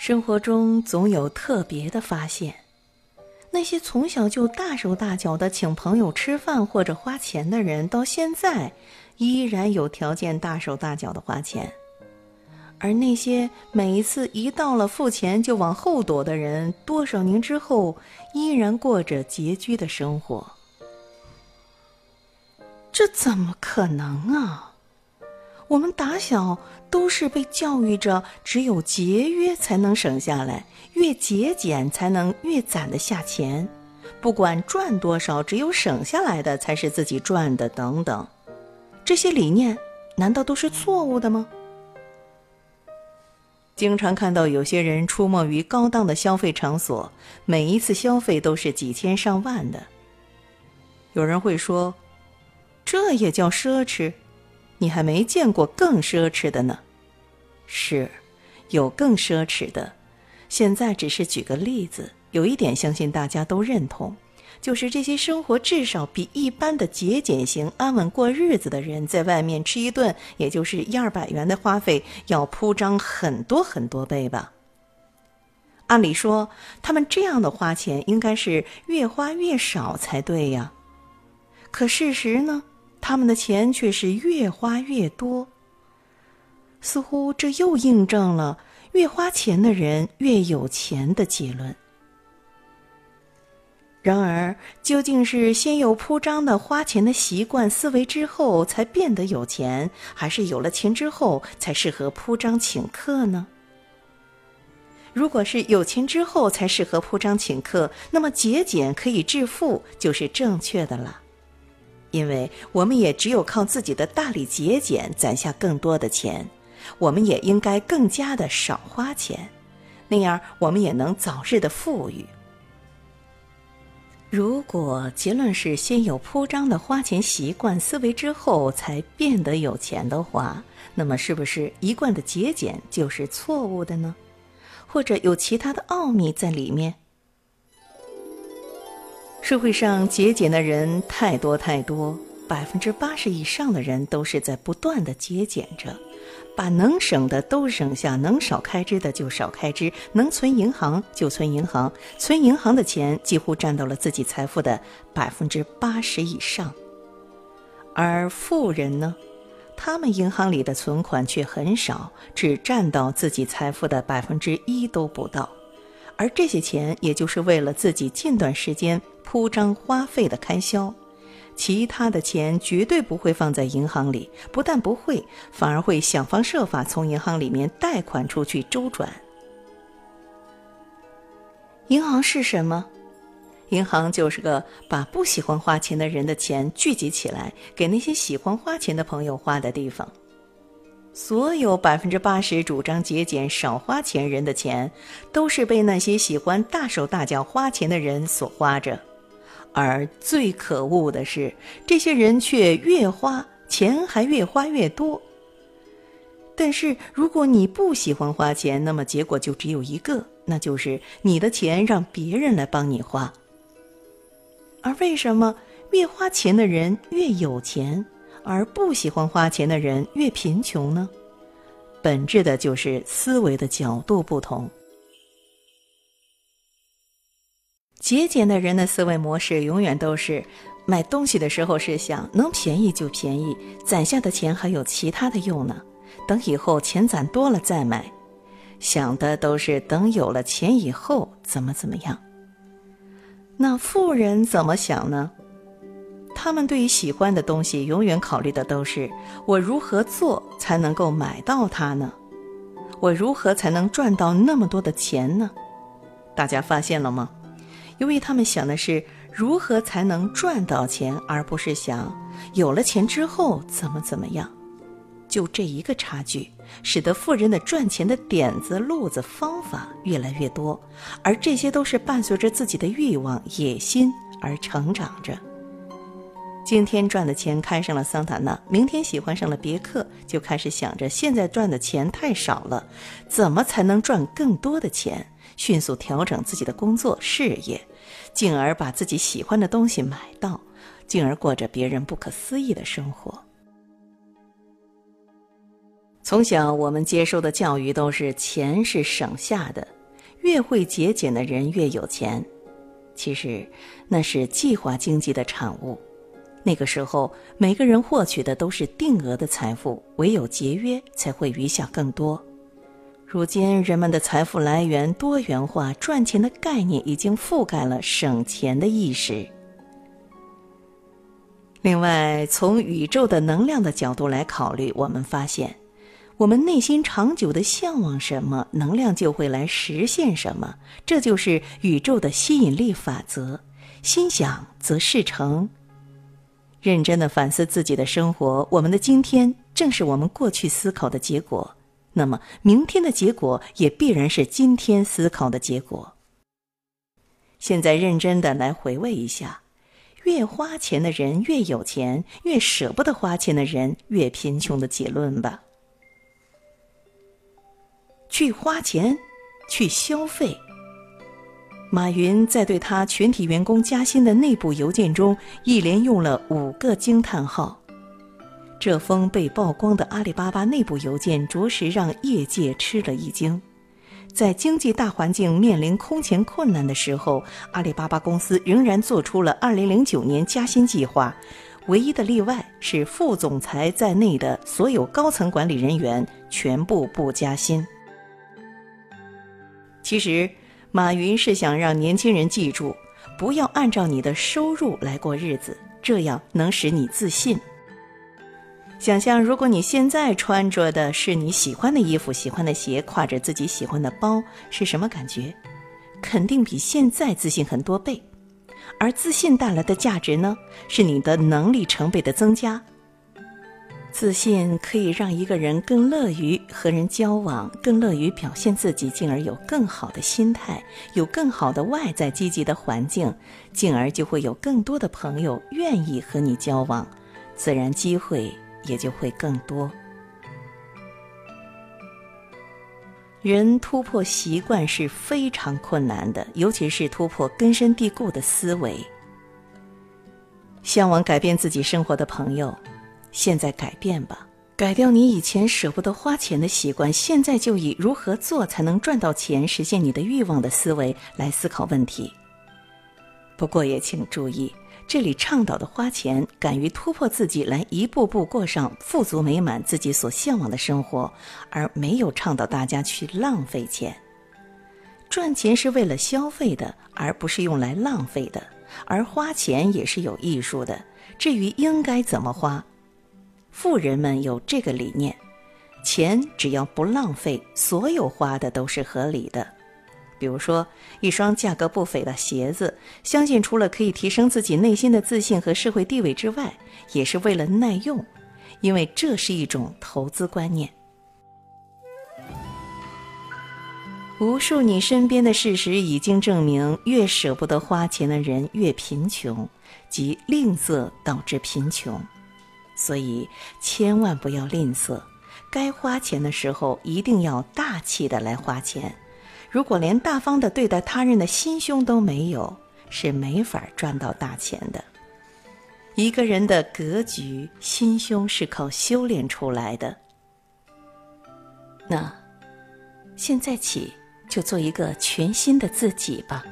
生活中总有特别的发现，那些从小就大手大脚的请朋友吃饭或者花钱的人，到现在依然有条件大手大脚的花钱；而那些每一次一到了付钱就往后躲的人，多少年之后依然过着拮据的生活。这怎么可能啊？我们打小都是被教育着，只有节约才能省下来，越节俭才能越攒得下钱。不管赚多少，只有省下来的才是自己赚的。等等，这些理念难道都是错误的吗？经常看到有些人出没于高档的消费场所，每一次消费都是几千上万的。有人会说，这也叫奢侈？你还没见过更奢侈的呢，是，有更奢侈的。现在只是举个例子，有一点相信大家都认同，就是这些生活至少比一般的节俭型、安稳过日子的人，在外面吃一顿，也就是一二百元的花费，要铺张很多很多倍吧。按理说，他们这样的花钱应该是越花越少才对呀，可事实呢？他们的钱却是越花越多，似乎这又印证了“越花钱的人越有钱”的结论。然而，究竟是先有铺张的花钱的习惯思维之后才变得有钱，还是有了钱之后才适合铺张请客呢？如果是有钱之后才适合铺张请客，那么节俭可以致富就是正确的了。因为我们也只有靠自己的大力节俭攒下更多的钱，我们也应该更加的少花钱，那样我们也能早日的富裕。如果结论是先有铺张的花钱习惯思维之后才变得有钱的话，那么是不是一贯的节俭就是错误的呢？或者有其他的奥秘在里面？社会上节俭的人太多太多，百分之八十以上的人都是在不断的节俭着，把能省的都省下，能少开支的就少开支，能存银行就存银行，存银行的钱几乎占到了自己财富的百分之八十以上。而富人呢，他们银行里的存款却很少，只占到自己财富的百分之一都不到，而这些钱也就是为了自己近段时间。铺张花费的开销，其他的钱绝对不会放在银行里，不但不会，反而会想方设法从银行里面贷款出去周转。银行是什么？银行就是个把不喜欢花钱的人的钱聚集起来，给那些喜欢花钱的朋友花的地方。所有百分之八十主张节俭、少花钱人的钱，都是被那些喜欢大手大脚花钱的人所花着。而最可恶的是，这些人却越花钱还越花越多。但是，如果你不喜欢花钱，那么结果就只有一个，那就是你的钱让别人来帮你花。而为什么越花钱的人越有钱，而不喜欢花钱的人越贫穷呢？本质的就是思维的角度不同。节俭的人的思维模式永远都是，买东西的时候是想能便宜就便宜，攒下的钱还有其他的用呢，等以后钱攒多了再买，想的都是等有了钱以后怎么怎么样。那富人怎么想呢？他们对于喜欢的东西，永远考虑的都是我如何做才能够买到它呢？我如何才能赚到那么多的钱呢？大家发现了吗？由于他们想的是如何才能赚到钱，而不是想有了钱之后怎么怎么样，就这一个差距，使得富人的赚钱的点子、路子、方法越来越多，而这些都是伴随着自己的欲望、野心而成长着。今天赚的钱开上了桑塔纳，明天喜欢上了别克，就开始想着现在赚的钱太少了，怎么才能赚更多的钱？迅速调整自己的工作事业。进而把自己喜欢的东西买到，进而过着别人不可思议的生活。从小我们接受的教育都是钱是省下的，越会节俭的人越有钱。其实，那是计划经济的产物。那个时候，每个人获取的都是定额的财富，唯有节约才会余下更多。如今，人们的财富来源多元化，赚钱的概念已经覆盖了省钱的意识。另外，从宇宙的能量的角度来考虑，我们发现，我们内心长久的向往什么，能量就会来实现什么。这就是宇宙的吸引力法则：心想则事成。认真的反思自己的生活，我们的今天正是我们过去思考的结果，那么明天的结果也必然是今天思考的结果。现在认真的来回味一下。越花钱的人越有钱，越舍不得花钱的人越贫穷的结论吧。去花钱，去消费。马云在对他全体员工加薪的内部邮件中，一连用了五个惊叹号。这封被曝光的阿里巴巴内部邮件，着实让业界吃了一惊。在经济大环境面临空前困难的时候，阿里巴巴公司仍然做出了2009年加薪计划。唯一的例外是副总裁在内的所有高层管理人员全部不加薪。其实，马云是想让年轻人记住，不要按照你的收入来过日子，这样能使你自信。想象，如果你现在穿着的是你喜欢的衣服、喜欢的鞋，挎着自己喜欢的包，是什么感觉？肯定比现在自信很多倍。而自信带来的价值呢？是你的能力成倍的增加。自信可以让一个人更乐于和人交往，更乐于表现自己，进而有更好的心态，有更好的外在积极的环境，进而就会有更多的朋友愿意和你交往，自然机会。也就会更多。人突破习惯是非常困难的，尤其是突破根深蒂固的思维。向往改变自己生活的朋友，现在改变吧，改掉你以前舍不得花钱的习惯。现在就以如何做才能赚到钱、实现你的欲望的思维来思考问题。不过也请注意。这里倡导的花钱，敢于突破自己，来一步步过上富足美满自己所向往的生活，而没有倡导大家去浪费钱。赚钱是为了消费的，而不是用来浪费的。而花钱也是有艺术的。至于应该怎么花，富人们有这个理念：钱只要不浪费，所有花的都是合理的。比如说，一双价格不菲的鞋子，相信除了可以提升自己内心的自信和社会地位之外，也是为了耐用，因为这是一种投资观念。无数你身边的事实已经证明，越舍不得花钱的人越贫穷，即吝啬导致贫穷。所以千万不要吝啬，该花钱的时候一定要大气的来花钱。如果连大方的对待他人的心胸都没有，是没法赚到大钱的。一个人的格局、心胸是靠修炼出来的。那，现在起就做一个全新的自己吧。